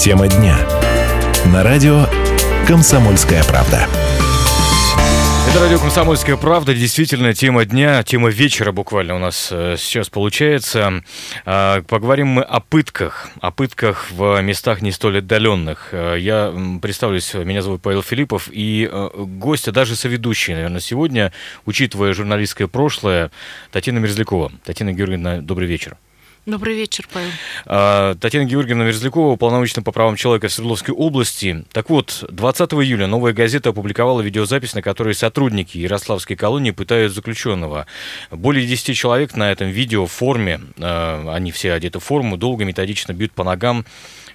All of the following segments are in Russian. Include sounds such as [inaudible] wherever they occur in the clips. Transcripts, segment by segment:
Тема дня. На радио «Комсомольская правда». Это радио «Комсомольская правда». Действительно, тема дня, тема вечера буквально у нас э, сейчас получается. Э, поговорим мы о пытках, о пытках в местах не столь отдаленных. Э, я представлюсь, меня зовут Павел Филиппов, и э, гостя, даже соведущий, наверное, сегодня, учитывая журналистское прошлое, Татьяна Мерзлякова. Татьяна Георгиевна, добрый вечер. Добрый вечер, Павел. А, Татьяна Георгиевна Мерзлякова, уполномоченная по правам человека Свердловской области. Так вот, 20 июля «Новая газета» опубликовала видеозапись, на которой сотрудники Ярославской колонии пытают заключенного. Более 10 человек на этом видео в форме, а, они все одеты в форму, долго методично бьют по ногам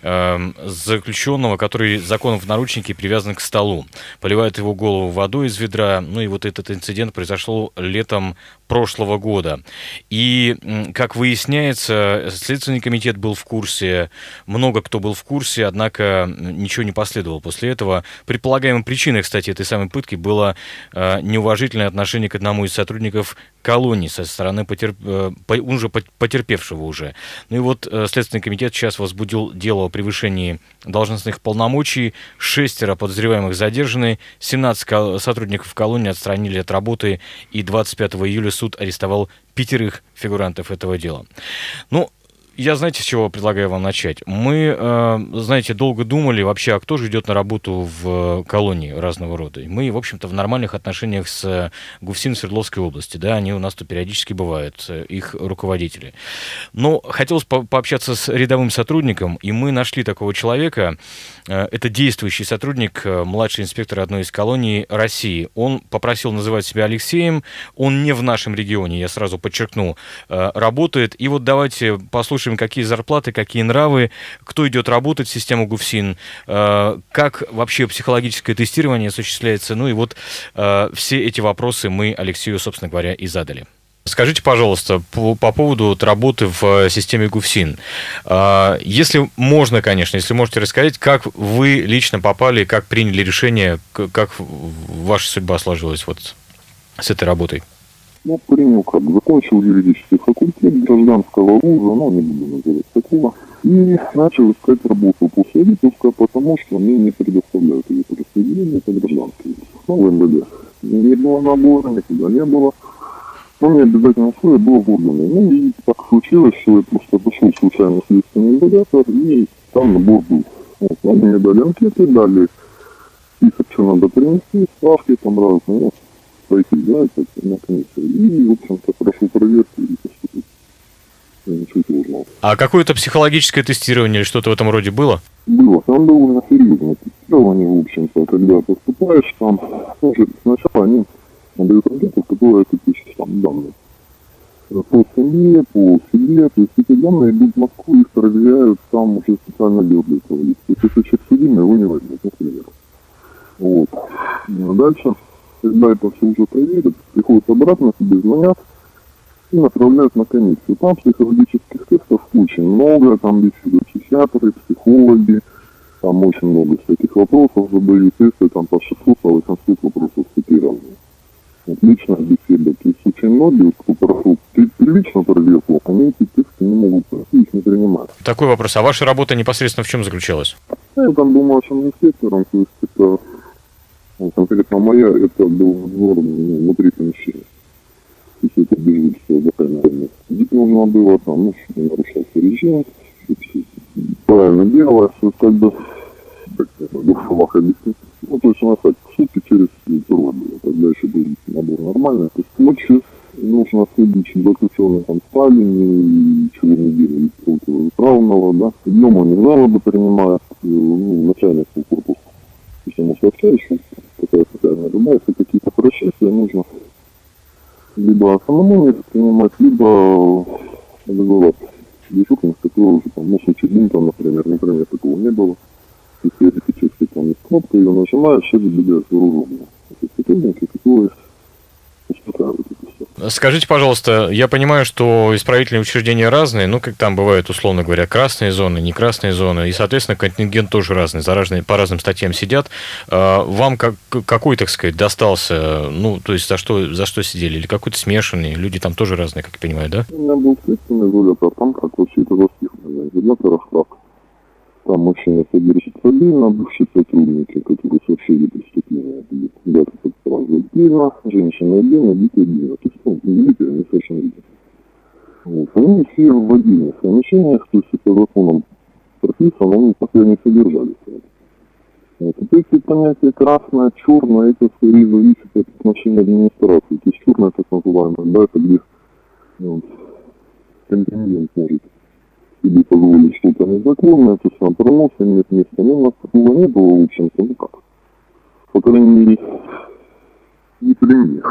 а, заключенного, который законом в наручнике привязан к столу. Поливают его голову водой из ведра. Ну и вот этот инцидент произошел летом прошлого года. И, как выясняется, Следственный комитет был в курсе, много кто был в курсе, однако ничего не последовало после этого. Предполагаемой причиной, кстати, этой самой пытки было э, неуважительное отношение к одному из сотрудников колонии со стороны потерп... э, уже потерпевшего уже. Ну и вот э, Следственный комитет сейчас возбудил дело о превышении должностных полномочий. Шестеро подозреваемых задержаны, 17 сотрудников колонии отстранили от работы, и 25 июля суд арестовал пятерых фигурантов этого дела. Ну, я, знаете, с чего предлагаю вам начать? Мы, э, знаете, долго думали вообще, а кто же идет на работу в колонии разного рода. Мы, в общем-то, в нормальных отношениях с ГУФСИН Свердловской области, да, они у нас тут периодически бывают, э, их руководители. Но хотелось по пообщаться с рядовым сотрудником, и мы нашли такого человека, э, это действующий сотрудник, младший инспектор одной из колоний России. Он попросил называть себя Алексеем, он не в нашем регионе, я сразу подчеркну, работает. И вот давайте послушаем послушаем, какие зарплаты, какие нравы, кто идет работать в систему ГУФСИН, э, как вообще психологическое тестирование осуществляется. Ну и вот э, все эти вопросы мы Алексею, собственно говоря, и задали. Скажите, пожалуйста, по, по поводу вот работы в системе ГУФСИН. Э, если можно, конечно, если можете рассказать, как вы лично попали, как приняли решение, как ваша судьба сложилась вот с этой работой? Ну, принял как, закончил юридический факультет гражданского вуза, но не буду называть такого, и начал искать работу после выпуска, потому что мне не предоставляют ее распределение по гражданский вуз. Ну, в МВД. Не было набора, никуда не было. Но мне обязательно условие было в органе. Ну, и так случилось, что я просто пошел случайно в следственный изолятор, и там набор был. Вот, они мне дали анкеты, дали список, что надо принести, справки там разные. Ну, пойти, да, как на комиссию. И, в общем-то, прошел проверку и поступил. Я ничего не узнал. А какое-то психологическое тестирование или что-то в этом роде было? Было. Там довольно серьезное тестирование, в общем-то, когда поступаешь там, значит, сначала они дают анкету, в которой ты пишешь там данные. По семье, по себе, то есть эти данные идут в Москву, их проверяют, там уже специально для этого если человек судимый, его не возьмут, например. Вот. Дальше когда это все уже проверят, приходят обратно, тебе звонят и направляют на комиссию. Там психологических тестов очень много, там беседуют психиатры, психологи, там очень много всяких вопросов задают, тесты там по 600, по 800 вопросов разные. Отличная беседа. То есть очень многие, кто прошел прилично проверку, они эти тесты не могут пройти, их не принимают. Такой вопрос. А ваша работа непосредственно в чем заключалась? Я там думал, что инспектором, то есть это ну, конкретно моя, это был ну, внутри помещения. То есть это без все локальное Ходить нужно было, там, ну, чтобы не нарушался режим, правильно делалось, как бы, как в словах объяснить. Ну, то есть у нас так, сутки через турбо было, тогда еще был набор нормальный. То есть ночью нужно следить, чтобы заключенные там спали, ничего не делали противоправного, да. Днем они жалобы принимают, ну, начальник корпуса. Есть ему сообщаешь, социальная любая, если какие-то происшествия нужно либо самому не принимать, либо вызывать дежурных, которые уже там, ну, случае бунта, например, например, такого не было. Если электрический там есть кнопка, ее нажимаешь, все забегают вооруженные. Это сотрудники, которые успокаивают это. Скажите, пожалуйста, я понимаю, что исправительные учреждения разные, ну, как там бывают, условно говоря, красные зоны, не красные зоны, и, соответственно, контингент тоже разный, за разные, по разным статьям сидят. А, вам как, какой, так сказать, достался, ну, то есть за что, за что сидели, или какой-то смешанный, люди там тоже разные, как я понимаю, да? У меня был следственный изолятор, там как вообще это распихано, изолятор штаб. Там машина содержит стабильно, бывшие сотрудники, которые совершили преступление, ребята подсказывают отдельно, женщина отдельно, дети отдельно. То есть, ну, дети, они совершенно отдельно. Вот. Они все в отдельных помещениях, то есть по законам прописано, они пока не содержались. Вот. Вот эти понятия красное, черное, это скорее зависит от отношения администрации. То есть черное, так называемое, да, это где ну, контингент может себе позволить что-то незаконное, то есть сам пронос имеет место. Но у нас такого не было, в общем-то, ну как. По крайней мере, не при мне.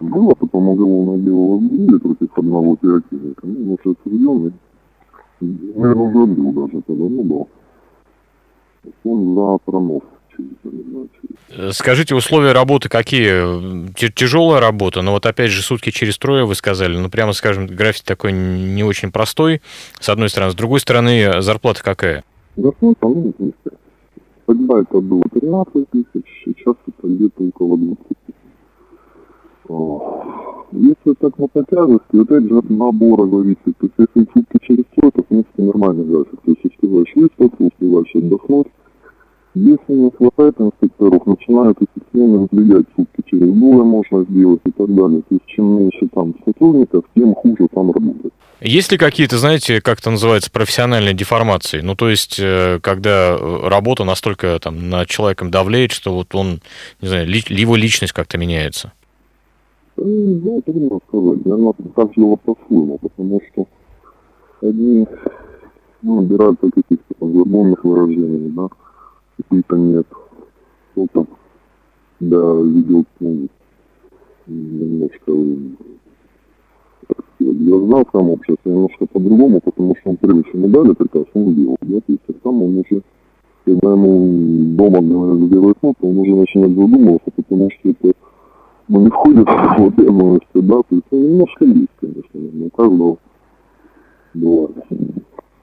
Было потом уголовное дело возбудили против одного оперативника. Ну, может, осужденный. Наверное, уже был даже тогда, ну, был. Он за пронос. Скажите, условия работы какие? Тяжелая работа, но вот опять же сутки через трое, вы сказали, ну прямо скажем, график такой не очень простой, с одной стороны. С другой стороны, зарплата какая? Зарплата, ну, тогда это было 13 тысяч, сейчас это где-то около 20 если так на потяжести, опять же от набора зависит. То есть если сутки через трое, то в принципе нормальный график. То есть успеваешь выспаться, успеваешь отдохнуть, если не хватает инспекторов, начинают эффективно выдвигать сутки через двое можно сделать и так далее. То есть чем меньше там сотрудников, тем хуже там работать. Есть ли какие-то, знаете, как это называется, профессиональные деформации? Ну, то есть, э, когда работа настолько там на человеком давлеет, что вот он, не знаю, ли, его личность как-то меняется? Ну, трудно сказать. Наверное, каждого по-своему, потому что одни ну, набираются каких-то там жаргонных выражений, да, какие-то нет. Кто-то, да, ведет, ну, немножко, сказать, я знал сам общество немножко по-другому, потому что он прежде чем дали приказ, он делал, то есть сам он уже, когда ему дома говорят, сделать ну, то он уже начинает задумываться, потому что это ну, не входит в обязанности, да, то есть ну, немножко есть, конечно, но у каждого бывает.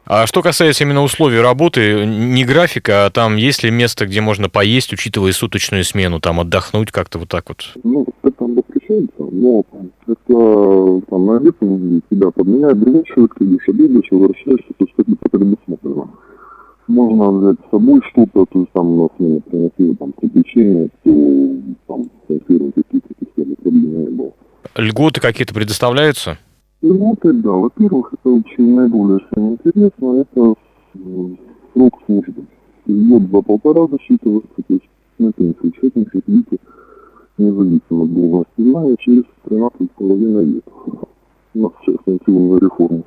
А что касается именно условий работы, не графика, а там есть ли место, где можно поесть, учитывая суточную смену, там отдохнуть как-то вот так вот? Ну, это там запрещается, но это там на обед тебя подменяют, другой человек, ты идешь обедаешь, возвращаешься, то есть это предусмотрено. Можно взять с собой что-то, то есть там у нас смене принесли там приключения, то там консервы какие-то, системы проблемы не было. Льготы какие-то предоставляются? Льготы, да. Во-первых, это очень наиболее интересно, это срок службы. Год два полтора засчитывается, то есть на пенсию человек видите, независимо от должности знания, через 13,5 лет. У нас сейчас пенсионная реформа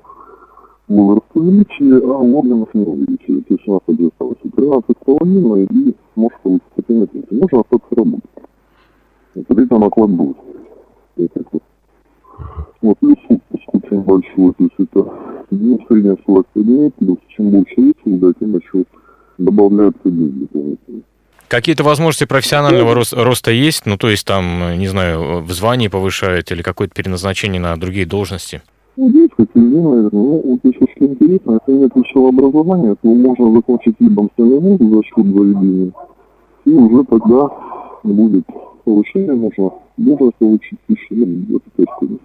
возраст увеличили, а у органов не увеличили. То есть у нас осталось 13,5 и может получить степень пенсии. Можно остаться работать. При этом оклад будет. Вот, плюс отпуск большой, то есть это ну, средняя 45 дней, плюс чем больше да, тем еще добавляются деньги дополнительные. Какие-то возможности профессионального роста, роста есть? Ну, то есть там, не знаю, в звании повышают или какое-то переназначение на другие должности? Ну, есть какие-то, наверное. Ну, вот если что интересно, если нет высшего образования, то можно закончить либо вуз за счет заведения, и уже тогда будет повышение, можно должность получить еще, ну, 25 степени.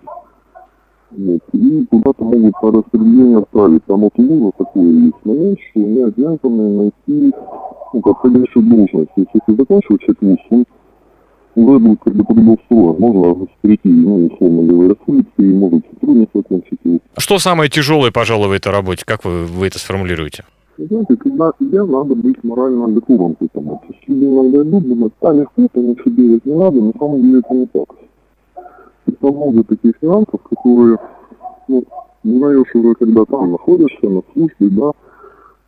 Вот. И куда-то могут по распределению отправить. Там вот у такое есть момент, что они обязаны найти ну, подходящую должность. То есть, если закончил человек вуз, он уже будет как бы трудоустроен. Можно перейти, ну, условно говоря, с улицы и может сотрудник закончить его. Что самое тяжелое, пожалуй, в этой работе? Как вы, вы это сформулируете? Знаете, когда тебе надо быть морально готовым к этому. То есть люди иногда идут, думают, а легко, это ничего делать не надо, на самом деле это не так. Это много таких финансов, которые, ну, узнаешь уже, когда там находишься, на службе, да,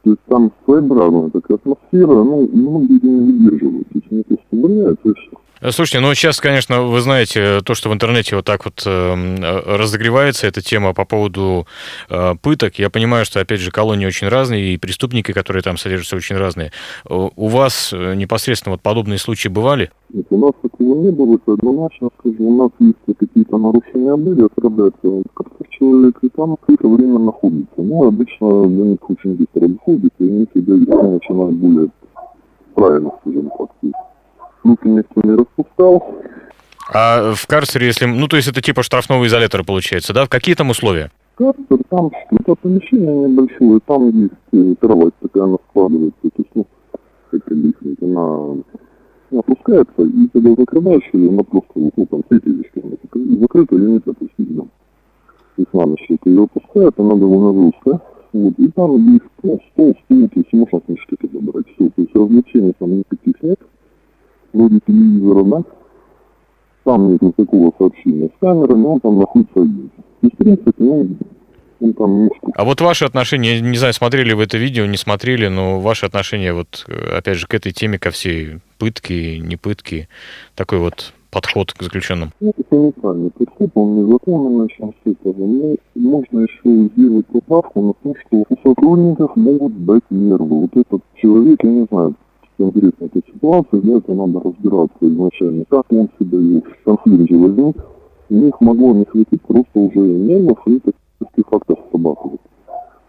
то есть там своеобразная такая атмосфера, ну, многие не выдерживают, то есть они просто влияют, и все. Слушайте, ну сейчас, конечно, вы знаете, то, что в интернете вот так вот эм, э, разогревается эта тема по поводу э, пыток. Я понимаю, что, опять же, колонии очень разные, и преступники, которые там содержатся, очень разные. У вас э, непосредственно вот подобные случаи бывали? Нет, у нас такого не было, это однозначно скажу. У нас есть какие-то нарушения были, отправляется как человек, и там какое-то время находится. Ну, обычно для них очень быстро доходит, и они себя начинают более правильно, скажем так никто не распускал. А в карцере, если... Ну, то есть это типа штрафного изолятора получается, да? В какие там условия? карцер, там это помещение небольшое, там есть э, кровать такая, она складывается, то есть, ну, как объяснить, она опускается, и когда закрываешь ее, она просто, ну, там, светилечко, закрыта или нет, опустить, да. То есть на ночь это ее опускает, она довольно жесткая. Вот, и там есть ну, стол, стул, то есть можно книжки туда брать, все. То есть развлечений там никаких нет, вроде телевизора, да. Там нет никакого сообщения с камерой, но он там находится один. И, в принципе, ну, он там немножко... А вот ваши отношения, не знаю, смотрели вы это видео, не смотрели, но ваши отношения вот, опять же, к этой теме, ко всей пытке, не пытке, такой вот подход к заключенным? Ну, это уникальный подход, он незаконный, начнем с этого. Но можно еще сделать поправку на то, что у сотрудников могут быть нервы. Вот этот человек, я не знаю, конкретно этой ситуации, да, это надо разбираться изначально, как он себя вел. Конфликт же возник, у них могло не хватить просто уже нервов, и это фактор срабатывает.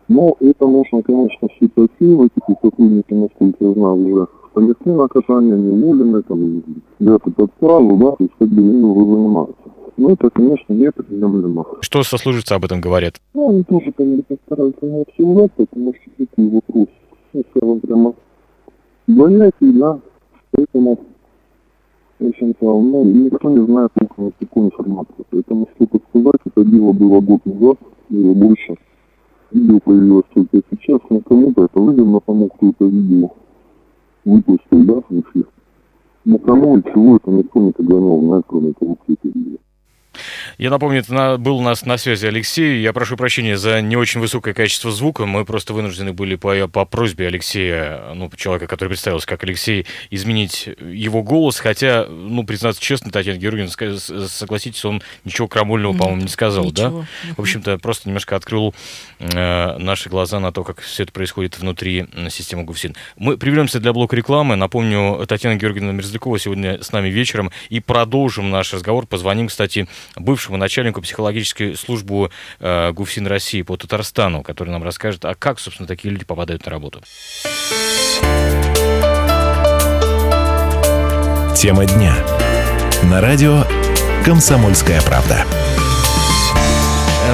Но это нужно, конечно, все отсеивать, эти сотрудники, насколько я знаю, уже понесли наказание, не уволены, там, где-то под сразу, да, то есть как бы ими занимаются. Но это, конечно, не неприемлемо. Что сослуживцы об этом говорят? Ну, они тоже, конечно, стараются не обсуждать, потому что такой вопрос, ну, скажем прямо, двоякий, да, поэтому, в общем-то, ну, никто не знает толком такой информации. Поэтому что-то сказать, это дело было год назад, или больше. Видео появилось только сейчас, но кому-то это выгодно, тому, кто это видео выпустил, да, в эфир. Но кому и чего это никто не знает, кроме того, кто это видел. Я напомню, это был у нас на связи Алексей. Я прошу прощения за не очень высокое качество звука. Мы просто вынуждены были по, по просьбе Алексея, ну, человека, который представился как Алексей, изменить его голос. Хотя, ну, признаться честно, Татьяна Георгиевна, согласитесь, он ничего крамольного, по-моему, не сказал, ничего. да? В общем-то, просто немножко открыл э, наши глаза на то, как все это происходит внутри системы ГУФСИН. Мы приберемся для блока рекламы. Напомню, Татьяна Георгиевна Мерзлякова сегодня с нами вечером. И продолжим наш разговор. Позвоним, кстати, бывшему начальнику психологической службы э, ГУФСИН России по Татарстану, который нам расскажет, а как, собственно, такие люди попадают на работу. Тема дня. На радио «Комсомольская правда».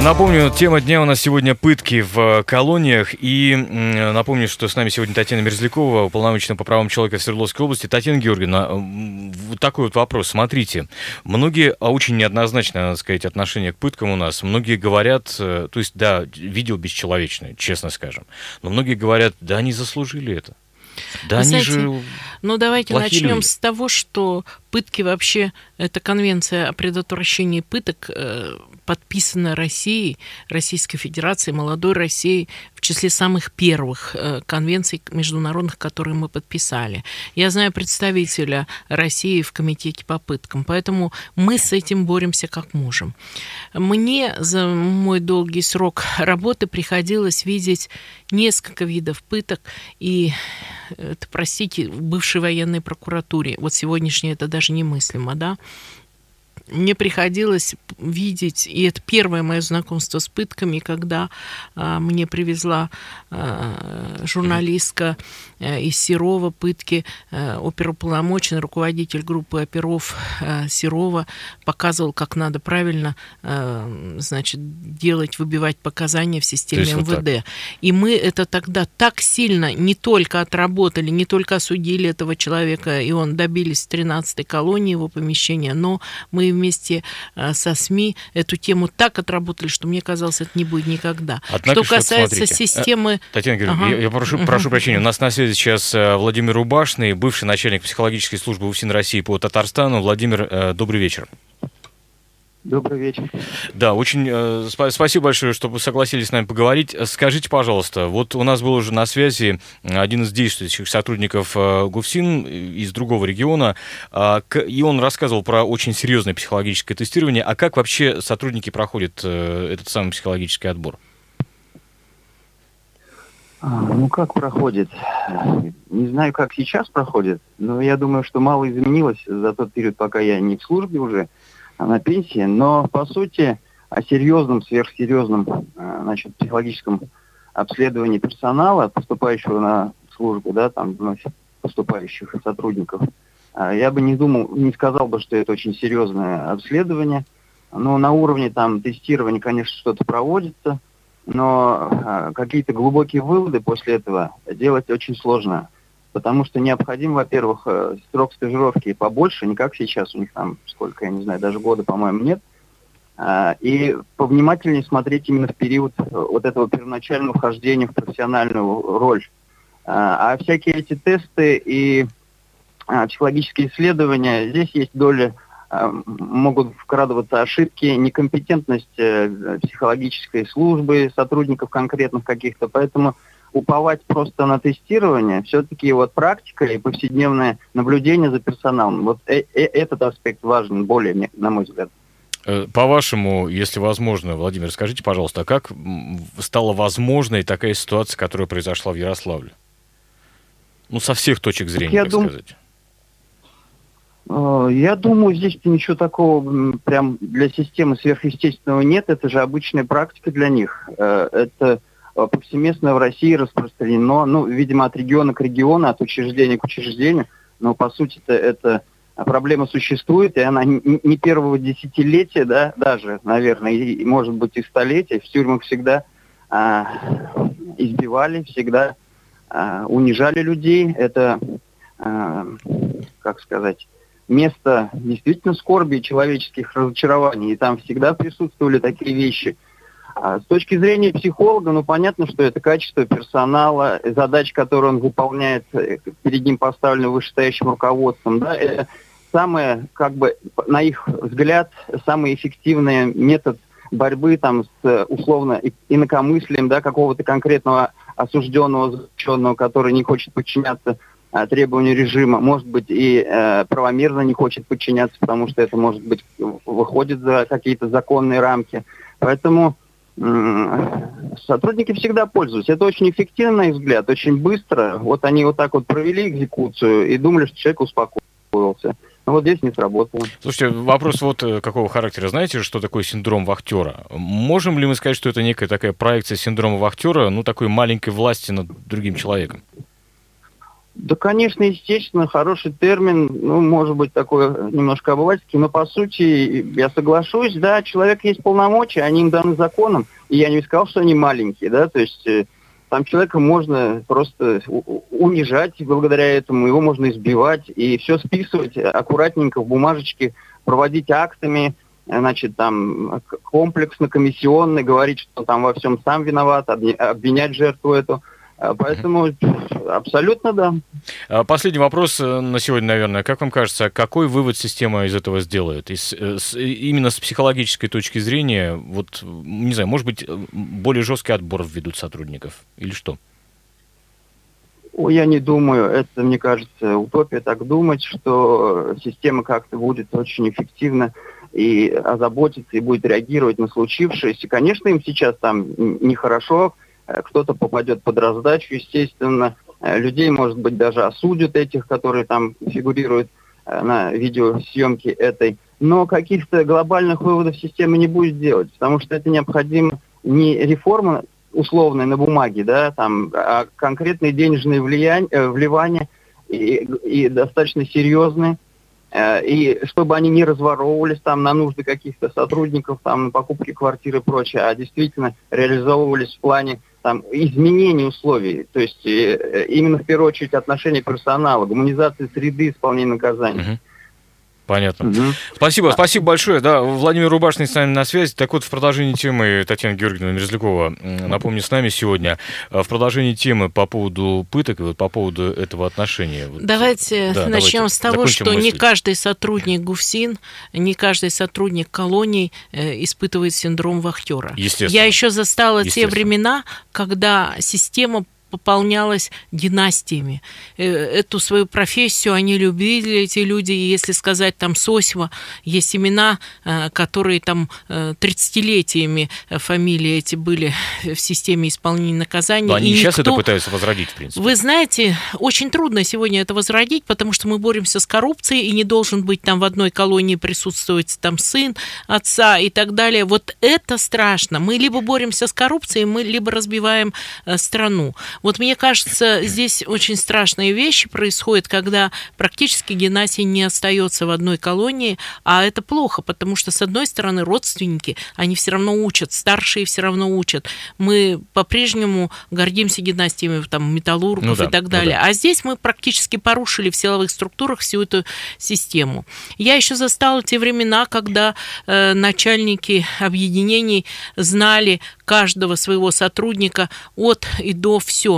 Напомню, тема дня у нас сегодня пытки в колониях. И напомню, что с нами сегодня Татьяна Мерзлякова, уполномоченная по правам человека в Свердловской области. Татьяна Георгиевна, вот такой вот вопрос. Смотрите, многие, а очень неоднозначное, надо сказать, отношение к пыткам у нас. Многие говорят, э, то есть, да, видео бесчеловечное, честно скажем. Но многие говорят, да, они заслужили это. Да, Вы они знаете, же ну давайте начнем люди. с того, что пытки вообще, это конвенция о предотвращении пыток э, подписана Россией, Российской Федерацией, молодой Россией в числе самых первых э, конвенций международных, которые мы подписали. Я знаю представителя России в комитете по пыткам, поэтому мы с этим боремся как можем. Мне за мой долгий срок работы приходилось видеть несколько видов пыток, и это, простите, в бывшей военной прокуратуре, вот сегодняшнее это даже немыслимо, да, мне приходилось видеть, и это первое мое знакомство с пытками, когда а, мне привезла а, журналистка а, из Серова пытки, а, оперуполномоченный руководитель группы оперов а, Серова показывал, как надо правильно а, значит, делать, выбивать показания в системе МВД. Вот и мы это тогда так сильно не только отработали, не только осудили этого человека, и он добились 13-й колонии его помещения, но мы вместе э, со СМИ эту тему так отработали, что мне казалось, это не будет никогда. Однако, что касается вот системы... Э, Татьяна Георгиевна, ага. я, я прошу, прошу прощения, у нас на связи сейчас э, Владимир Рубашный, бывший начальник психологической службы УФСИН России по Татарстану. Владимир, добрый вечер. Добрый вечер. Да, очень э, спасибо большое, что вы согласились с нами поговорить. Скажите, пожалуйста, вот у нас был уже на связи один из действующих сотрудников э, ГУФСИН из другого региона, э, и он рассказывал про очень серьезное психологическое тестирование. А как вообще сотрудники проходят э, этот самый психологический отбор? А, ну, как проходит? Не знаю, как сейчас проходит, но я думаю, что мало изменилось за тот период, пока я не в службе уже на пенсии, но по сути о серьезном, сверхсерьезном э, значит, психологическом обследовании персонала, поступающего на службу, да, там вновь поступающих сотрудников, э, я бы не думал, не сказал бы, что это очень серьезное обследование. Ну, на уровне там тестирования, конечно, что-то проводится, но э, какие-то глубокие выводы после этого делать очень сложно. Потому что необходим, во-первых, э, срок стажировки побольше, не как сейчас, у них там сколько, я не знаю, даже года, по-моему, нет. Э, и повнимательнее смотреть именно в период э, вот этого первоначального вхождения в профессиональную роль. Э, а всякие эти тесты и э, психологические исследования, здесь есть доля могут вкрадываться ошибки, некомпетентность э, психологической службы, сотрудников конкретных каких-то. Поэтому уповать просто на тестирование, все-таки вот практика и повседневное наблюдение за персоналом, вот э -э этот аспект важен более, на мой взгляд. По-вашему, если возможно, Владимир, скажите, пожалуйста, а как стала возможной такая ситуация, которая произошла в Ярославле? Ну, со всех точек зрения, так дум... сказать. Э, я думаю, здесь ничего такого прям для системы сверхъестественного нет. Это же обычная практика для них. Э, это э, повсеместно в России распространено, ну, видимо, от региона к региону, от учреждения к учреждению. Но, по сути это проблема существует, и она не первого десятилетия, да, даже, наверное, и, может быть, и столетия. В тюрьмах всегда а, избивали, всегда а, унижали людей. Это, а, как сказать, место действительно скорби и человеческих разочарований, и там всегда присутствовали такие вещи. А с точки зрения психолога, ну понятно, что это качество персонала, задач, которые он выполняет э, перед ним поставлены вышестоящим руководством, да, это самое, как бы, на их взгляд, самый эффективный метод борьбы там с условно инакомыслием, да, какого-то конкретного осужденного, заключенного, который не хочет подчиняться Э, требованию режима, может быть, и э, правомерно не хочет подчиняться, потому что это, может быть, выходит за какие-то законные рамки. Поэтому э, сотрудники всегда пользуются. Это очень эффективно, их взгляд, очень быстро. Вот они вот так вот провели экзекуцию и думали, что человек успокоился. Но вот здесь не сработало. Слушайте, вопрос вот э, какого характера. Знаете, что такое синдром вахтера? Можем ли мы сказать, что это некая такая проекция синдрома вахтера, ну, такой маленькой власти над другим человеком? Да, конечно, естественно, хороший термин, ну, может быть, такой немножко обывательский, но по сути я соглашусь, да, человек есть полномочия, они им даны законом, и я не сказал, что они маленькие, да, то есть э, там человека можно просто унижать благодаря этому, его можно избивать и все списывать аккуратненько в бумажечке, проводить актами, значит, там комплексно, комиссионный, говорить, что там во всем сам виноват, обвинять жертву эту – поэтому абсолютно да. А, последний вопрос э, на сегодня, наверное. Как вам кажется, какой вывод система из этого сделает? Из, э, с, именно с психологической точки зрения, вот, не знаю, может быть, э, более жесткий отбор введут сотрудников или что? Ой, я не думаю. Это, мне кажется, утопия так думать, что система как-то будет очень эффективно и озаботиться, и будет реагировать на случившееся. Конечно, им сейчас там нехорошо, Э, кто-то попадет под раздачу, естественно. Э, людей, может быть, даже осудят этих, которые там фигурируют э, на видеосъемке этой. Но каких-то глобальных выводов система не будет делать, потому что это необходимо не реформа условная на бумаге, да, там, а конкретные денежные влияния, вливания и, и достаточно серьезные, и чтобы они не разворовывались там на нужды каких-то сотрудников, там, на покупки квартиры и прочее, а действительно реализовывались в плане там, изменение условий, то есть э, именно в первую очередь отношения персонала, гуманизации среды исполнения наказаний. Угу. Понятно. Угу. Спасибо, спасибо большое. Да, Владимир Рубашный с нами на связи. Так вот, в продолжении темы Татьяна Георгиевна Мерзлякова, напомню, с нами сегодня. А в продолжении темы по поводу пыток и вот по поводу этого отношения. Давайте да, начнем давайте. с того, что мысль. не каждый сотрудник ГУФСИН, не каждый сотрудник колоний э, испытывает синдром вахтера. Я еще застала те времена, когда система пополнялась династиями. Э, эту свою профессию они любили, эти люди, если сказать там Сосева, есть имена, э, которые там 30-летиями э, фамилии эти были в системе исполнения наказания. Но они и сейчас никто... это пытаются возродить, в принципе. Вы знаете, очень трудно сегодня это возродить, потому что мы боремся с коррупцией, и не должен быть там в одной колонии присутствовать там сын отца и так далее. Вот это страшно. Мы либо боремся с коррупцией, мы либо разбиваем страну. Вот мне кажется, здесь очень страшные вещи происходят, когда практически Геннадий не остается в одной колонии, а это плохо, потому что, с одной стороны, родственники, они все равно учат, старшие все равно учат. Мы по-прежнему гордимся династиями там, металлургов ну да, и так далее. Ну да. А здесь мы практически порушили в силовых структурах всю эту систему. Я еще застала те времена, когда э, начальники объединений знали каждого своего сотрудника от и до все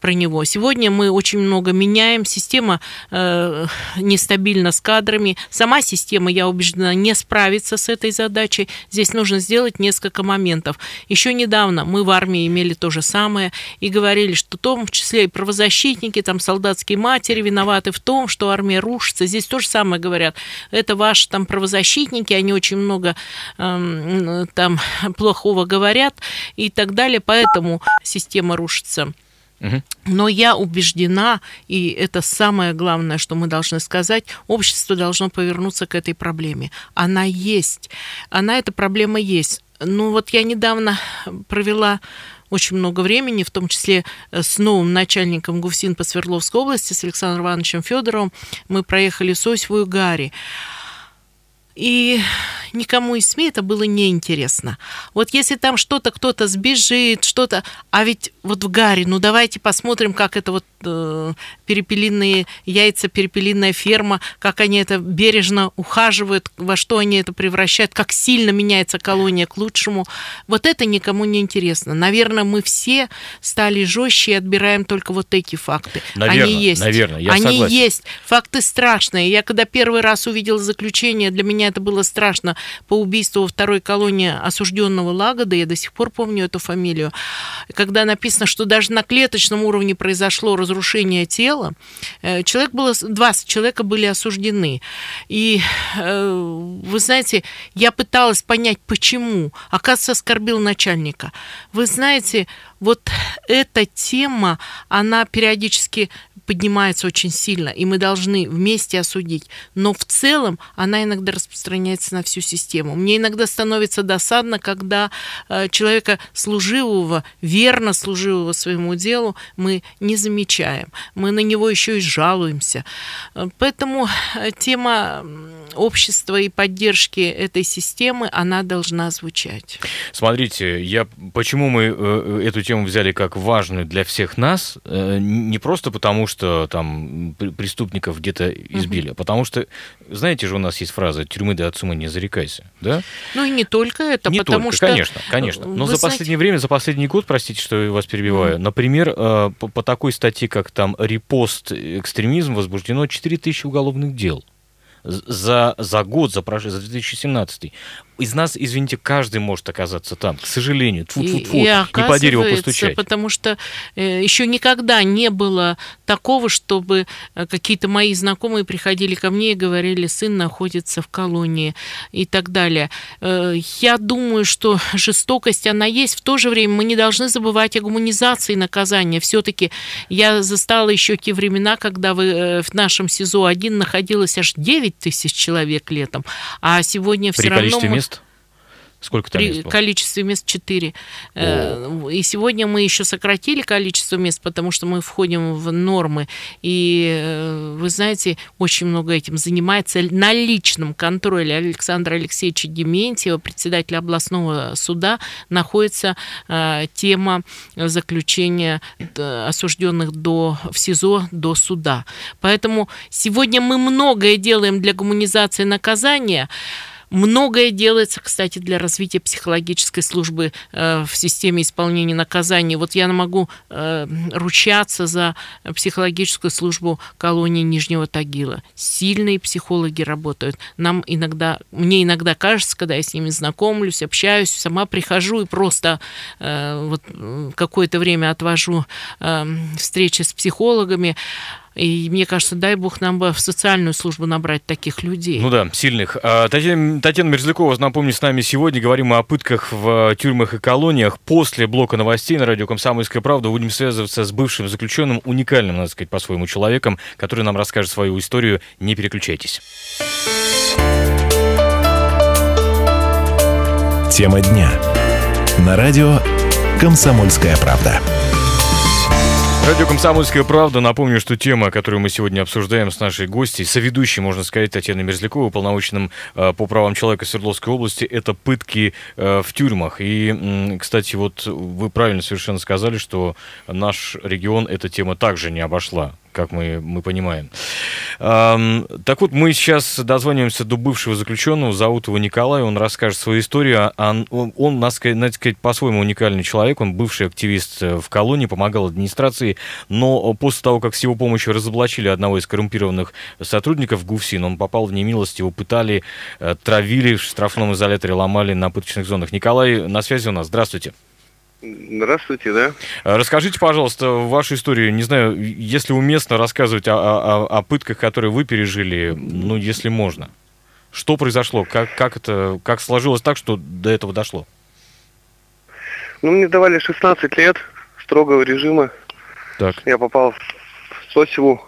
про него. Сегодня мы очень много меняем, система э, нестабильна с кадрами, сама система, я убеждена, не справится с этой задачей. Здесь нужно сделать несколько моментов. Еще недавно мы в армии имели то же самое и говорили, что в том числе и правозащитники, там солдатские матери виноваты в том, что армия рушится. Здесь то же самое говорят. Это ваши там правозащитники, они очень много э, там плохого говорят и так далее, поэтому система рушится. Но я убеждена, и это самое главное, что мы должны сказать, общество должно повернуться к этой проблеме. Она есть. Она, эта проблема есть. Ну вот я недавно провела очень много времени, в том числе с новым начальником ГУФСИН по Свердловской области, с Александром Ивановичем Федоровым. Мы проехали Сосьву и Гарри. И никому из СМИ это было неинтересно. Вот если там что-то кто-то сбежит, что-то... А ведь вот в Гарри, ну давайте посмотрим, как это вот э, перепелиные яйца, перепелиная ферма, как они это бережно ухаживают, во что они это превращают, как сильно меняется колония к лучшему. Вот это никому не интересно. Наверное, мы все стали жестче и отбираем только вот эти факты. Наверное, они есть. Наверное, я они согласен. есть. Факты страшные. Я когда первый раз увидел заключение, для меня это было страшно по убийству во второй колонии осужденного Лагода, я до сих пор помню эту фамилию, когда написано, что даже на клеточном уровне произошло разрушение тела, э, человек было, два человека были осуждены. И э, вы знаете, я пыталась понять, почему. Оказывается, оскорбил начальника. Вы знаете, вот эта тема, она периодически поднимается очень сильно, и мы должны вместе осудить. Но в целом она иногда распространяется на всю систему. Мне иногда становится досадно, когда э, человека служивого, верно служивого своему делу, мы не замечаем. Мы на него еще и жалуемся. Э, поэтому э, тема общества и поддержки этой системы, она должна звучать. Смотрите, я, почему мы эту тему взяли как важную для всех нас, не просто потому, что что там преступников где-то избили, угу. потому что, знаете же, у нас есть фраза «тюрьмы до отцума не зарекайся», да? Ну и не только это, не потому только, что... конечно, конечно. Но за знаете... последнее время, за последний год, простите, что я вас перебиваю, угу. например, э, по, по такой статье, как там «Репост экстремизм» возбуждено 4000 уголовных дел за, за год, за, за 2017 из нас, извините, каждый может оказаться там, к сожалению. Тьфу -тьфу -тьфу. И, и не по дереву постучать. Потому что э, еще никогда не было такого, чтобы э, какие-то мои знакомые приходили ко мне и говорили, сын находится в колонии и так далее. Э, я думаю, что [laughs] жестокость, она есть. В то же время мы не должны забывать о гуманизации наказания. Все-таки я застала еще те времена, когда вы, в нашем СИЗО-1 находилось аж 9 тысяч человек летом, а сегодня все равно... Мы... мест? Сколько там мест было? количестве мест 4. О. Э, и сегодня мы еще сократили количество мест, потому что мы входим в нормы. И э, вы знаете, очень много этим занимается на личном контроле Александра Алексеевича Дементьева, председателя областного суда, находится э, тема заключения осужденных до, в СИЗО до суда. Поэтому сегодня мы многое делаем для гуманизации наказания. Многое делается, кстати, для развития психологической службы э, в системе исполнения наказаний. Вот я могу э, ручаться за психологическую службу колонии Нижнего Тагила. Сильные психологи работают. Нам иногда, мне иногда кажется, когда я с ними знакомлюсь, общаюсь, сама прихожу и просто э, вот какое-то время отвожу встречи с психологами, и мне кажется, дай бог нам бы в социальную службу набрать таких людей. Ну да, сильных. А, Татьяна, Татьяна Мерзлякова, напомню, с нами сегодня. Говорим мы о пытках в тюрьмах и колониях. После блока новостей на радио «Комсомольская правда» будем связываться с бывшим заключенным, уникальным, надо сказать, по-своему человеком, который нам расскажет свою историю. Не переключайтесь. Тема дня. На радио «Комсомольская правда». Радио «Комсомольская правда». Напомню, что тема, которую мы сегодня обсуждаем с нашей гостьей, соведущей, можно сказать, Татьяной Мерзляковой, уполномоченным э, по правам человека Свердловской области, это пытки э, в тюрьмах. И, кстати, вот вы правильно совершенно сказали, что наш регион эта тема также не обошла как мы, мы понимаем. Эм, так вот, мы сейчас дозваниваемся до бывшего заключенного, зовут его Николай, он расскажет свою историю. Он, он, он надо сказать, по-своему уникальный человек, он бывший активист в колонии, помогал администрации, но после того, как с его помощью разоблачили одного из коррумпированных сотрудников ГУФСИН, он попал в немилость, его пытали, э, травили в штрафном изоляторе, ломали на пыточных зонах. Николай на связи у нас. Здравствуйте, да. Э, расскажите, пожалуйста, вашу историю. Не знаю, если уместно рассказывать о, о, о пытках, которые вы пережили, ну, если можно. Что произошло? Как, как это, как сложилось так, что до этого дошло? Ну, мне давали 16 лет строгого режима. Так. Я попал в Сосеву,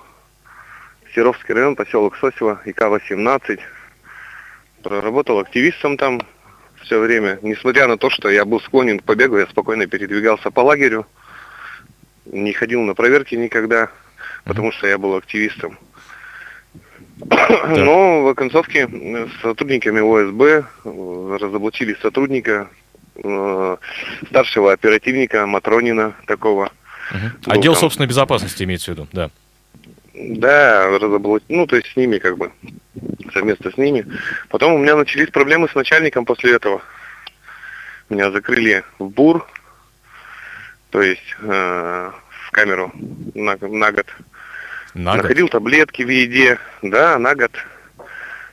Серовский район, поселок Сосево, ИК-18. Проработал активистом там, все время. Несмотря на то, что я был склонен к побегу, я спокойно передвигался по лагерю. Не ходил на проверки никогда, потому что я был активистом. Но в оконцовке с сотрудниками ОСБ разоблачили сотрудника, э, старшего оперативника Матронина такого. Угу. Отдел там... собственной безопасности имеется в виду, да. Да, разоблачили, ну, то есть с ними как бы совместно с ними. Потом у меня начались проблемы с начальником после этого. Меня закрыли в БУР, то есть э, в камеру на, на год. На Находил год? таблетки в еде, да, на год.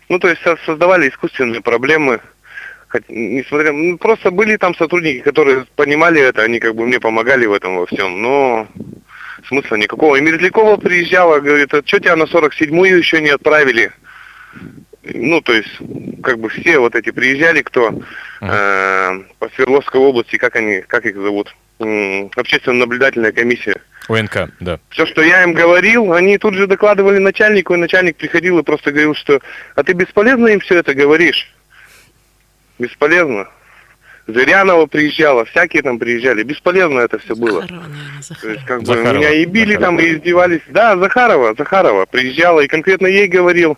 Ну, то есть создавали искусственные проблемы. Хоть, несмотря, ну, просто были там сотрудники, которые понимали это, они как бы мне помогали в этом во всем, но смысла никакого. И Мерзлякова приезжала, говорит, а что тебя на 47-ю еще не отправили? Ну, то есть, как бы все вот эти приезжали, кто э, по Свердловской области, как они, как их зовут, общественно-наблюдательная комиссия. ОНК, да. Все, что я им говорил, они тут же докладывали начальнику, и начальник приходил и просто говорил, что а ты бесполезно им все это говоришь. Бесполезно. Зырянова приезжала, всякие там приезжали. Бесполезно это все было. Захарова, наверное, Захарова. То есть, как бы, Захарова. меня и били Захарова. там, и издевались. Да, Захарова, Захарова приезжала, и конкретно ей говорил,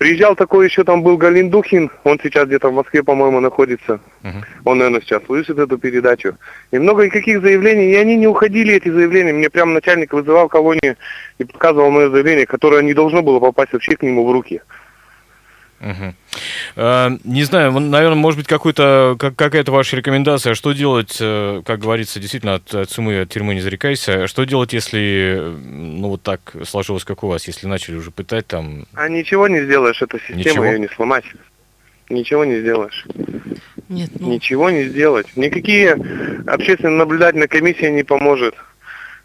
Приезжал такой еще там был Галин Духин, он сейчас где-то в Москве, по-моему, находится. Uh-huh. Он, наверное, сейчас слышит эту передачу. И много и каких заявлений, и они не уходили, эти заявления. Мне прям начальник вызывал колонию и показывал мое заявление, которое не должно было попасть вообще к нему в руки. Угу. Не знаю, наверное, может быть, какой-то, как, какая-то ваша рекомендация, что делать, э, как говорится, действительно, от, от сумы, от тюрьмы не зарекайся. Что делать, если, ну, вот так сложилось, как у вас, если начали уже пытать там... А ничего не сделаешь, эта система, ничего? ее не сломать. Ничего не сделаешь. Нет, ну... Ничего не сделать. Никакие общественно-наблюдательная комиссия не поможет.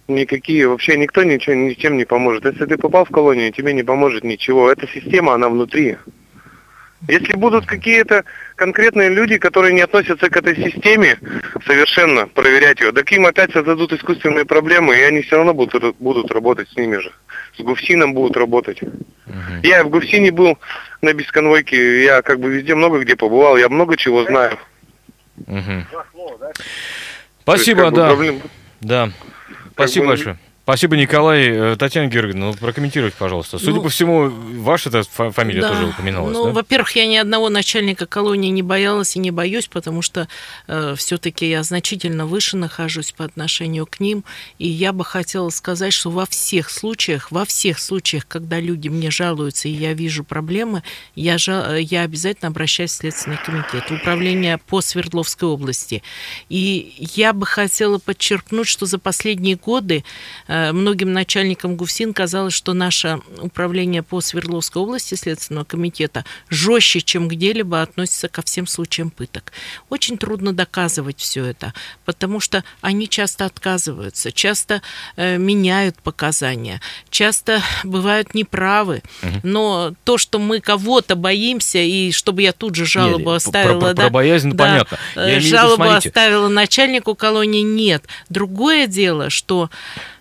Никакие, вообще никто ничего, ничем не поможет. Если ты попал в колонию, тебе не поможет ничего. Эта система, она внутри. Если будут какие-то конкретные люди, которые не относятся к этой системе совершенно, проверять ее, так им опять создадут искусственные проблемы, и они все равно будут, будут работать с ними же. С Гуфсином будут работать. Угу. Я в Гуфсине был на бесконвойке, я как бы везде много где побывал, я много чего знаю. Угу. Спасибо, есть, да. Проблем... Да. Спасибо бы, большое. Спасибо, Николай. Э, Татьяна Георгиевна, ну, прокомментируйте, пожалуйста. Судя ну, по всему, ваша эта фамилия да, тоже упоминалась, Ну, да? во-первых, я ни одного начальника колонии не боялась и не боюсь, потому что э, все-таки я значительно выше нахожусь по отношению к ним. И я бы хотела сказать, что во всех случаях, во всех случаях, когда люди мне жалуются, и я вижу проблемы, я, жал, я обязательно обращаюсь в Следственный комитет, управление по Свердловской области. И я бы хотела подчеркнуть, что за последние годы э, Э, многим начальникам ГУФСИН казалось, что наше управление по Свердловской области Следственного комитета жестче, чем где-либо относится ко всем случаям пыток. Очень трудно доказывать все это, потому что они часто отказываются, часто э, меняют показания, часто бывают неправы. Угу. Но то, что мы кого-то боимся, и чтобы я тут же жалобу нет, оставила... Про, про, да, про боязнь да, понятно. Я жалобу виду, оставила начальнику колонии, нет. Другое дело, что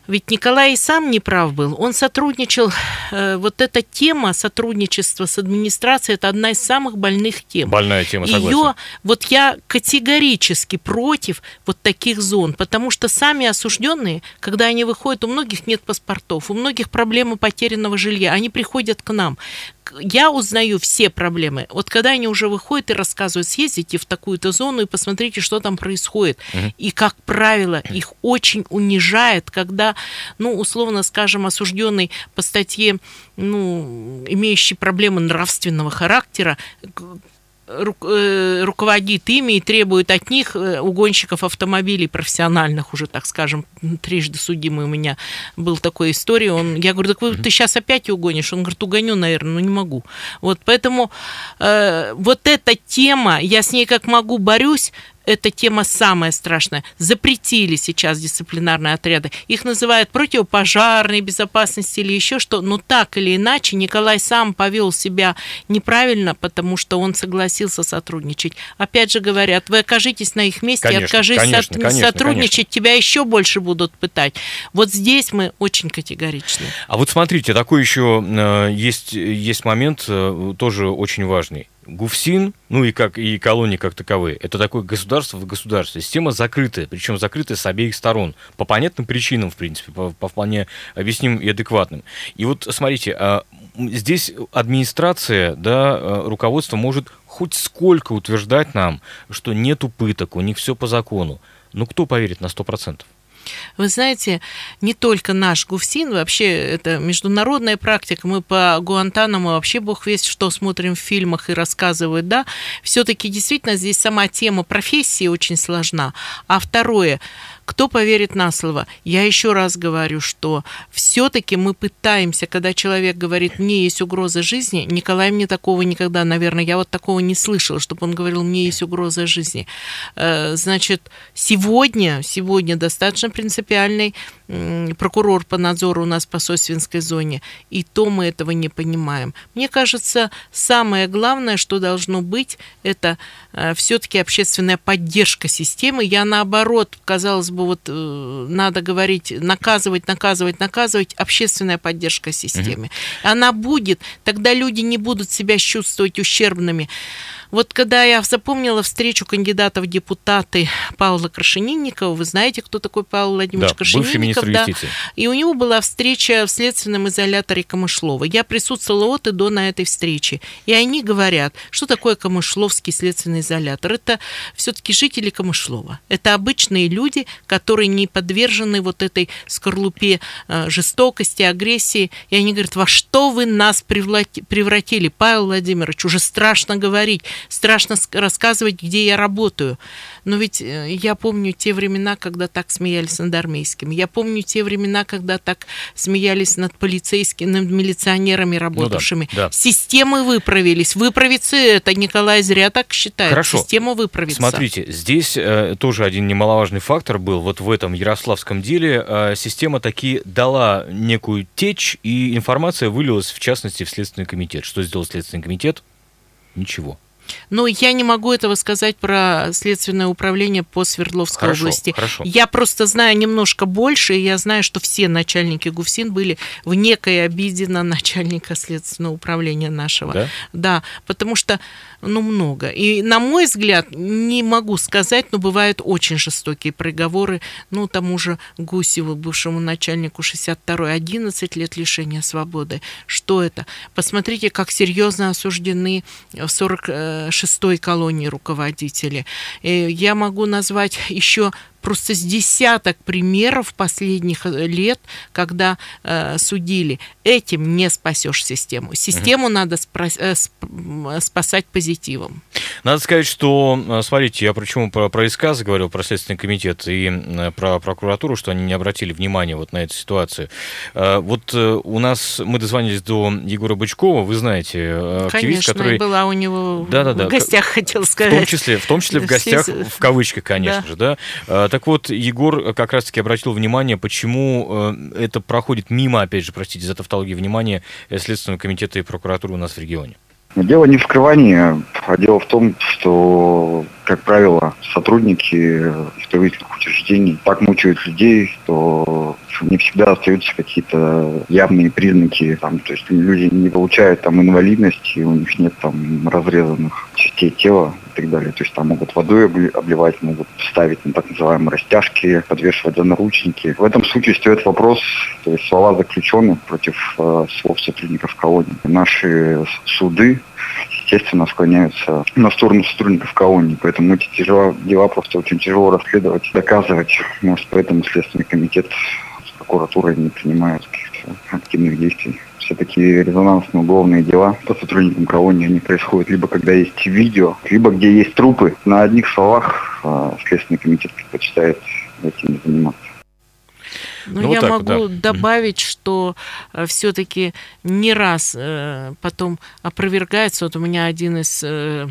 ведь Николай и сам не прав был. Он сотрудничал, э, вот эта тема сотрудничества с администрацией, это одна из самых больных тем. Больная тема, согласен. Ее, вот я категорически против вот таких зон, потому что сами осужденные, когда они выходят, у многих нет паспортов, у многих проблемы потерянного жилья, они приходят к нам я узнаю все проблемы. Вот когда они уже выходят и рассказывают, съездите в такую-то зону и посмотрите, что там происходит. Угу. И, как правило, их очень унижает, когда, ну, условно скажем, осужденный по статье, ну, имеющий проблемы нравственного характера, Э, руководит ими и требует от них э, угонщиков автомобилей профессиональных уже, так скажем, трижды судимый у меня был такой история. Он, я говорю, так вы, ты сейчас опять угонишь? Он говорит, угоню, наверное, но не могу. Вот поэтому э, вот эта тема, я с ней как могу борюсь, эта тема самая страшная. Запретили сейчас дисциплинарные отряды. Их называют противопожарной безопасности или еще что. Но так или иначе Николай сам повел себя неправильно, потому что он согласился сотрудничать. Опять же говорят, вы окажитесь на их месте, конечно, откажись конечно, от, конечно, сотрудничать, конечно. тебя еще больше будут пытать. Вот здесь мы очень категоричны. А вот смотрите, такой еще э, есть, есть момент э, тоже очень важный. ГУФСИН, ну и как и колонии как таковые, это такое государство в государстве. Система закрытая, причем закрытая с обеих сторон. По понятным причинам, в принципе, по, по вполне объяснимым и адекватным. И вот смотрите, а, здесь администрация, да, а, руководство может хоть сколько утверждать нам, что нету пыток, у них все по закону. Ну кто поверит на сто процентов? Вы знаете, не только наш ГУФСИН, вообще это международная практика. Мы по Гуантанаму вообще бог весть, что смотрим в фильмах и рассказывают, да. Все-таки действительно здесь сама тема профессии очень сложна. А второе, кто поверит на слово? Я еще раз говорю, что все-таки мы пытаемся, когда человек говорит, мне есть угроза жизни, Николай мне такого никогда, наверное, я вот такого не слышала, чтобы он говорил, мне есть угроза жизни. Э, значит, сегодня, сегодня достаточно принципиальный прокурор по надзору у нас по Сосвинской зоне, и то мы этого не понимаем. Мне кажется, самое главное, что должно быть, это э, все-таки общественная поддержка системы. Я наоборот, казалось бы, вот э, надо говорить, наказывать, наказывать, наказывать, общественная поддержка системе. Mm-hmm. Она будет, тогда люди не будут себя чувствовать ущербными. Вот когда я запомнила встречу кандидата в депутаты Павла Крашенинникова, вы знаете, кто такой Павел Владимирович да, Крашенинников? Да, и у него была встреча в следственном изоляторе Камышлова. Я присутствовала от и до на этой встрече. И они говорят, что такое Камышловский следственный изолятор. Это все-таки жители Камышлова. Это обычные люди, которые не подвержены вот этой скорлупе э, жестокости, агрессии. И они говорят, во что вы нас превратили, Павел Владимирович, уже страшно говорить страшно рассказывать, где я работаю. Но ведь э, я помню те времена, когда так смеялись над армейским. Я помню те времена, когда так смеялись над полицейскими, над милиционерами работавшими. Ну да, да. Системы выправились. Выправиться это Николай зря так считает. Хорошо. Система выправится. Смотрите, здесь э, тоже один немаловажный фактор был. Вот в этом ярославском деле э, система таки дала некую течь, и информация вылилась, в частности, в Следственный комитет. Что сделал Следственный комитет? Ничего. Но я не могу этого сказать про следственное управление по Свердловской хорошо, области. Хорошо. Я просто знаю немножко больше, и я знаю, что все начальники ГУФСИН были в некой обиде на начальника следственного управления нашего. Да? Да, потому что ну, много. И, на мой взгляд, не могу сказать, но бывают очень жестокие приговоры. Ну, тому же Гусеву, бывшему начальнику 62-й, 11 лет лишения свободы. Что это? Посмотрите, как серьезно осуждены в 46-й колонии руководители. И я могу назвать еще просто с десяток примеров последних э, лет, когда э, судили. Этим не спасешь систему. Систему угу. надо спра- э, спасать позитивом. Надо сказать, что, э, смотрите, я почему про, про СК заговорил, про Следственный комитет и про прокуратуру, что они не обратили внимания вот на эту ситуацию. Вот у нас, мы дозвонились до Егора Бычкова, вы знаете, активист, конечно, который... была у него да, да, да. в гостях, хотел сказать. В том числе, в, том числе в гостях, в кавычках, конечно да. же, да. Так вот, Егор как раз-таки обратил внимание, почему э, это проходит мимо, опять же, простите за тавтологию, внимания Следственного комитета и прокуратуры у нас в регионе. Дело не в скрывании, а дело в том, что, как правило, сотрудники исправительных учреждений так мучают людей, что не всегда остаются какие-то явные признаки, там, то есть люди не получают там инвалидности, у них нет там разрезанных частей тела так далее. То есть там могут водой обливать, могут ставить на так называемые растяжки, подвешивать за наручники. В этом случае стоит вопрос, то есть слова заключенных против э, слов сотрудников колонии. Наши суды естественно, склоняются на сторону сотрудников колонии. Поэтому эти тяжело, дела просто очень тяжело расследовать, доказывать. Может, поэтому Следственный комитет с прокуратурой не принимают каких-то активных действий. Все такие резонансные уголовные дела по сотрудникам колонии, они происходят либо когда есть видео, либо где есть трупы. На одних словах э, Следственный комитет предпочитает этим не заниматься. Ну, ну я вот могу да. добавить, что э, все-таки не раз э, потом опровергается. Вот у меня один из э,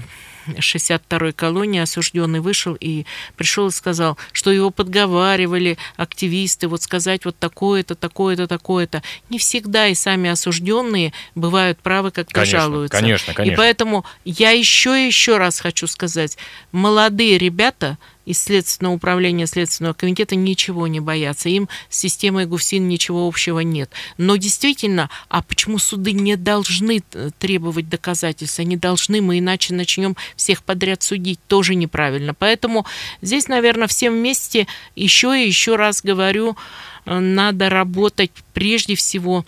62-й колонии осужденный вышел и пришел и сказал, что его подговаривали активисты вот сказать вот такое-то, такое-то, такое-то. Не всегда и сами осужденные бывают правы, когда конечно, жалуются. Конечно, конечно. И поэтому я еще и еще раз хочу сказать, молодые ребята – из Следственного управления Следственного комитета ничего не боятся. Им с системой ГУФСИН ничего общего нет. Но действительно, а почему суды не должны э, требовать доказательств? Они должны, мы иначе начнем всех подряд судить. Тоже неправильно. Поэтому здесь, наверное, всем вместе еще и еще раз говорю, э, надо работать прежде всего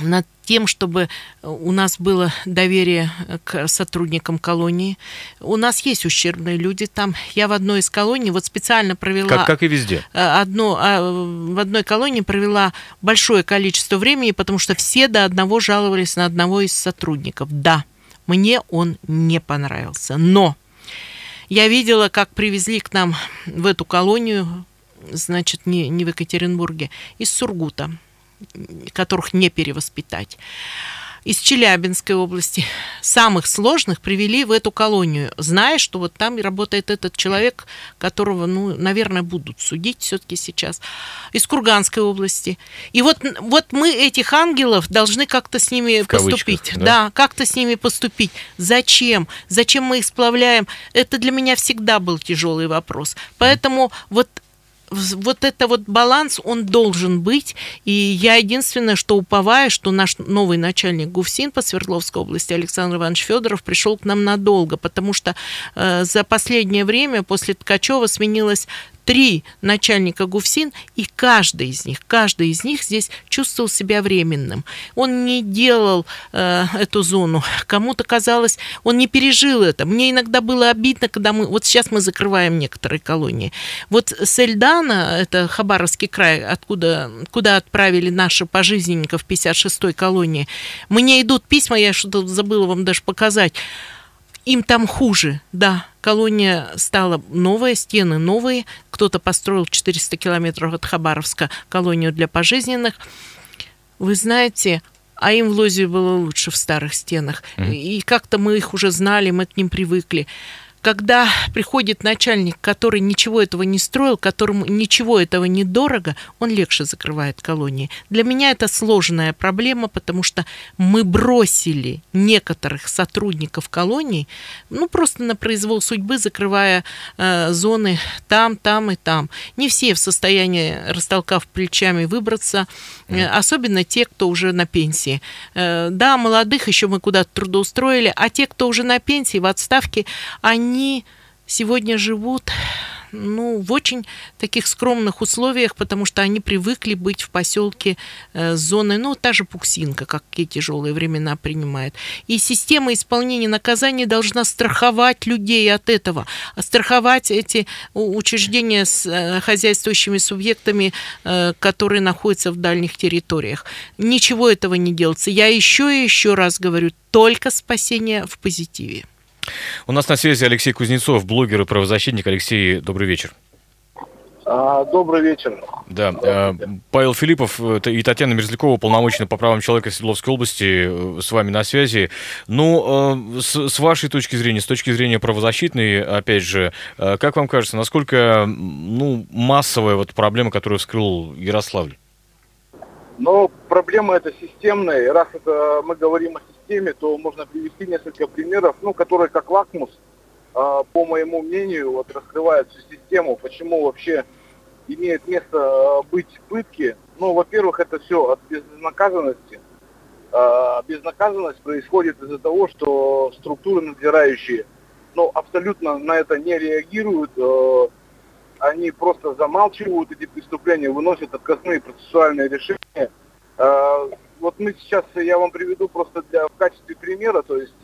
над тем, чтобы у нас было доверие к сотрудникам колонии. У нас есть ущербные люди там. Я в одной из колоний вот специально провела... Как, как и везде. Э, одно, а, в одной колонии провела большое количество времени, потому что все до одного жаловались на одного из сотрудников. Да, мне он не понравился. Но я видела, как привезли к нам в эту колонию, значит, не, не в Екатеринбурге, из Сургута которых не перевоспитать из Челябинской области, самых сложных, привели в эту колонию, зная, что вот там работает этот человек, которого, ну, наверное, будут судить все-таки сейчас, из Курганской области. И вот, вот мы этих ангелов должны как-то с ними в поступить. Да, да как-то с ними поступить. Зачем? Зачем мы их сплавляем? Это для меня всегда был тяжелый вопрос. Поэтому вот вот это вот баланс, он должен быть. И я единственное, что уповаю, что наш новый начальник ГУФСИН по Свердловской области Александр Иванович Федоров пришел к нам надолго, потому что э, за последнее время после Ткачева сменилось три начальника ГУФСИН, и каждый из них, каждый из них здесь чувствовал себя временным. Он не делал э, эту зону. Кому-то казалось, он не пережил это. Мне иногда было обидно, когда мы... Вот сейчас мы закрываем некоторые колонии. Вот с Эльдана, это Хабаровский край, откуда, куда отправили наши пожизненников 56-й колонии, мне идут письма, я что-то забыла вам даже показать, им там хуже, да. Колония стала новая, стены новые. Кто-то построил 400 километров от Хабаровска колонию для пожизненных. Вы знаете, а им в Лозии было лучше в старых стенах. Mm-hmm. И как-то мы их уже знали, мы к ним привыкли когда приходит начальник, который ничего этого не строил, которому ничего этого не дорого, он легче закрывает колонии. Для меня это сложная проблема, потому что мы бросили некоторых сотрудников колоний, ну просто на произвол судьбы, закрывая э, зоны там, там и там. Не все в состоянии, растолкав плечами, выбраться, э, особенно те, кто уже на пенсии. Э, да, молодых еще мы куда-то трудоустроили, а те, кто уже на пенсии, в отставке, они они сегодня живут ну, в очень таких скромных условиях, потому что они привыкли быть в поселке э, с зоной, ну, та же Пуксинка, как какие тяжелые времена принимает. И система исполнения наказаний должна страховать людей от этого, а страховать эти учреждения с э, хозяйствующими субъектами, э, которые находятся в дальних территориях. Ничего этого не делается. Я еще и еще раз говорю, только спасение в позитиве. У нас на связи Алексей Кузнецов, блогер и правозащитник. Алексей, добрый вечер. А, добрый вечер. Да, а, Павел Филиппов и Татьяна Мерзлякова, полномоченная по правам человека Свердловской области, э, с вами на связи. Ну, э, с, вашей точки зрения, с точки зрения правозащитной, опять же, э, как вам кажется, насколько ну, массовая вот проблема, которую вскрыл Ярославль? Ну, проблема эта системная, раз это мы говорим о теме, то можно привести несколько примеров, ну, которые как лакмус, э, по моему мнению, вот раскрывают всю систему, почему вообще имеет место э, быть пытки. Ну, во-первых, это все от безнаказанности. Э, безнаказанность происходит из-за того, что структуры надзирающие, ну, абсолютно на это не реагируют, они просто замалчивают эти преступления, выносят отказные процессуальные решения. Вот мы сейчас, я вам приведу просто для, в качестве примера, то есть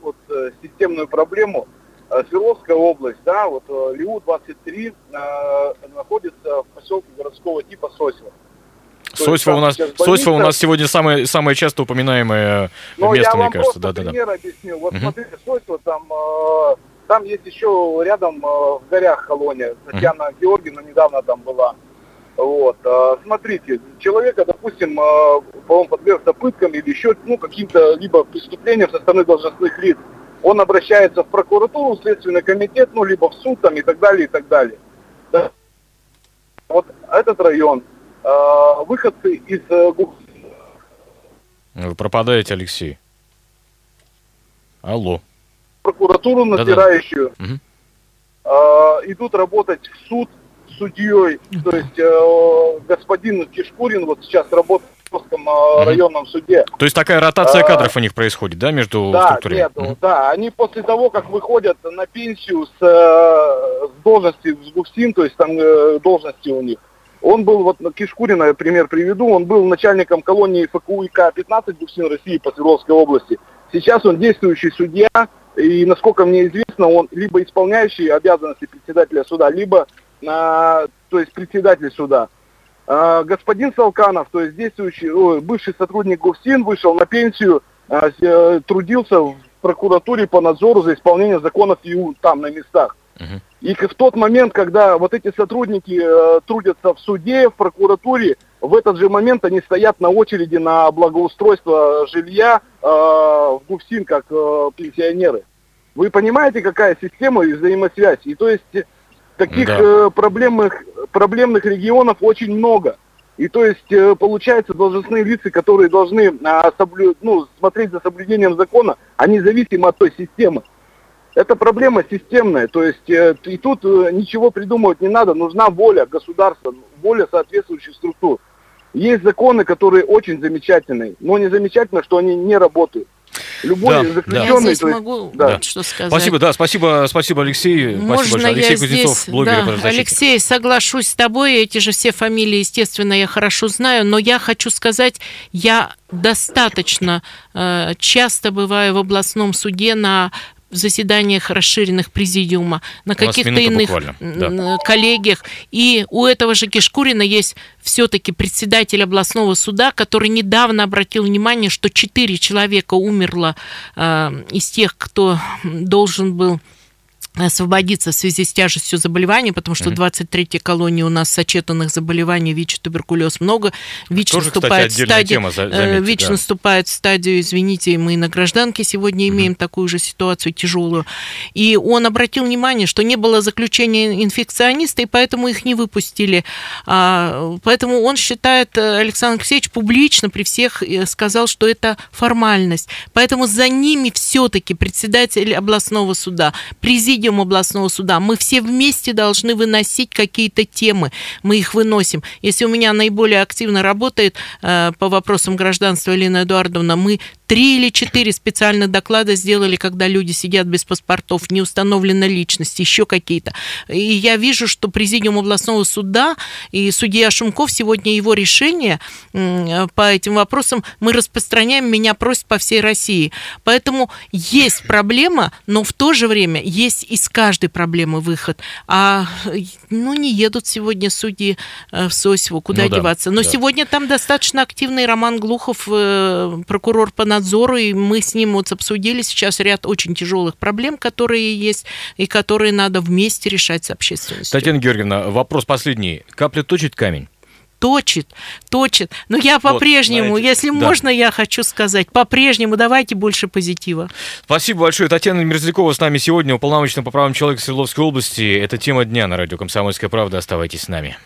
вот системную проблему – Э, Свердловская область, да, вот э, ЛИУ-23 э, находится в поселке городского типа Сосево. Сосьва у нас, Сосьва у нас сегодня самое, самое часто упоминаемое Но место, мне кажется. Да, да, пример да. объясню. Вот угу. смотрите, Сосьва там, э, там есть еще рядом э, в горях колония. Татьяна угу. Георгиевна недавно там была. Вот, э, смотрите, человека, допустим, э, по-моему, подвергся пыткам или еще, ну, каким-то либо преступлением со стороны должностных лиц он обращается в прокуратуру, в Следственный комитет, ну, либо в суд там и так далее, и так далее. Да. Вот этот район, э, выходцы из... Э, Вы пропадаете, Алексей. Алло. Прокуратуру надзирающую. Да -да. Э, идут работать в суд судьей. То есть э, господин Кишкурин вот сейчас работает Московском mm-hmm. районном суде. То есть такая ротация а, кадров у них происходит, да, между да, структурами? Нет, mm-hmm. да, они после того, как выходят на пенсию с, э, с должности с ГУФСИН, то есть там э, должности у них, он был, вот Кишкурина пример приведу, он был начальником колонии ФКУ ИК-15 ГУФСИН России по Свердловской области. Сейчас он действующий судья, и, насколько мне известно, он либо исполняющий обязанности председателя суда, либо, а, то есть председатель суда. А, господин Салканов, то есть действующий, о, бывший сотрудник ГУФСИН, вышел на пенсию, а, э, трудился в прокуратуре по надзору за исполнением законов ИУ там на местах. Uh-huh. И в тот момент, когда вот эти сотрудники э, трудятся в суде, в прокуратуре, в этот же момент они стоят на очереди на благоустройство жилья э, в ГУФСИН как э, пенсионеры. Вы понимаете, какая система и взаимосвязь? И то есть таких да. э, проблемных, проблемных регионов очень много. И то есть, э, получается, должностные лица, которые должны а, соблю... ну, смотреть за соблюдением закона, они зависимы от той системы. Это проблема системная, то есть э, и тут ничего придумывать не надо, нужна воля государства, воля соответствующих структур. Есть законы, которые очень замечательные, но не замечательно, что они не работают. Любой да, заключенный... Я здесь могу да. вот что сказать. Спасибо, да, спасибо, спасибо, Алексей. Можно спасибо большое. Алексей Кузнецов, здесь, блогер да, Алексей, соглашусь с тобой, эти же все фамилии, естественно, я хорошо знаю, но я хочу сказать, я достаточно э, часто бываю в областном суде на заседаниях расширенных президиума, на каких-то иных да. коллегиях. И у этого же Кишкурина есть все-таки председатель областного суда, который недавно обратил внимание, что четыре человека умерло э, из тех, кто должен был освободиться в связи с тяжестью заболевания, потому что 23-я колония у нас сочетанных заболеваний, ВИЧ, туберкулез много. ВИЧ, Тоже, наступает, кстати, в стадию, тема, э, заметьте, ВИЧ да. наступает в стадию, извините, мы на гражданке сегодня имеем mm-hmm. такую же ситуацию тяжелую. И он обратил внимание, что не было заключения инфекциониста, и поэтому их не выпустили. А, поэтому он считает, э, Александр Алексеевич публично при всех э, сказал, что это формальность. Поэтому за ними все-таки председатель областного суда, президент президиум областного суда, мы все вместе должны выносить какие-то темы, мы их выносим. Если у меня наиболее активно работает э, по вопросам гражданства Елена Эдуардовна, мы три или четыре специальных доклада сделали, когда люди сидят без паспортов, не установлена личность, еще какие-то. И я вижу, что президиум областного суда и судья Шумков сегодня его решение по этим вопросам мы распространяем, меня просят по всей России. Поэтому есть проблема, но в то же время есть из каждой проблемы выход. А ну, не едут сегодня судьи э, в Сосьву, куда ну, деваться. Но да. сегодня там достаточно активный Роман Глухов, э, прокурор по надзору, и мы с ним вот обсудили сейчас ряд очень тяжелых проблем, которые есть, и которые надо вместе решать с общественностью. Татьяна Георгиевна, вопрос последний. Капля точит камень? точит, точит. Но я по-прежнему, вот, если да. можно, я хочу сказать, по-прежнему давайте больше позитива. Спасибо большое. Татьяна Мерзлякова с нами сегодня, уполномоченная по правам человека Свердловской области. Это тема дня на радио «Комсомольская правда». Оставайтесь с нами.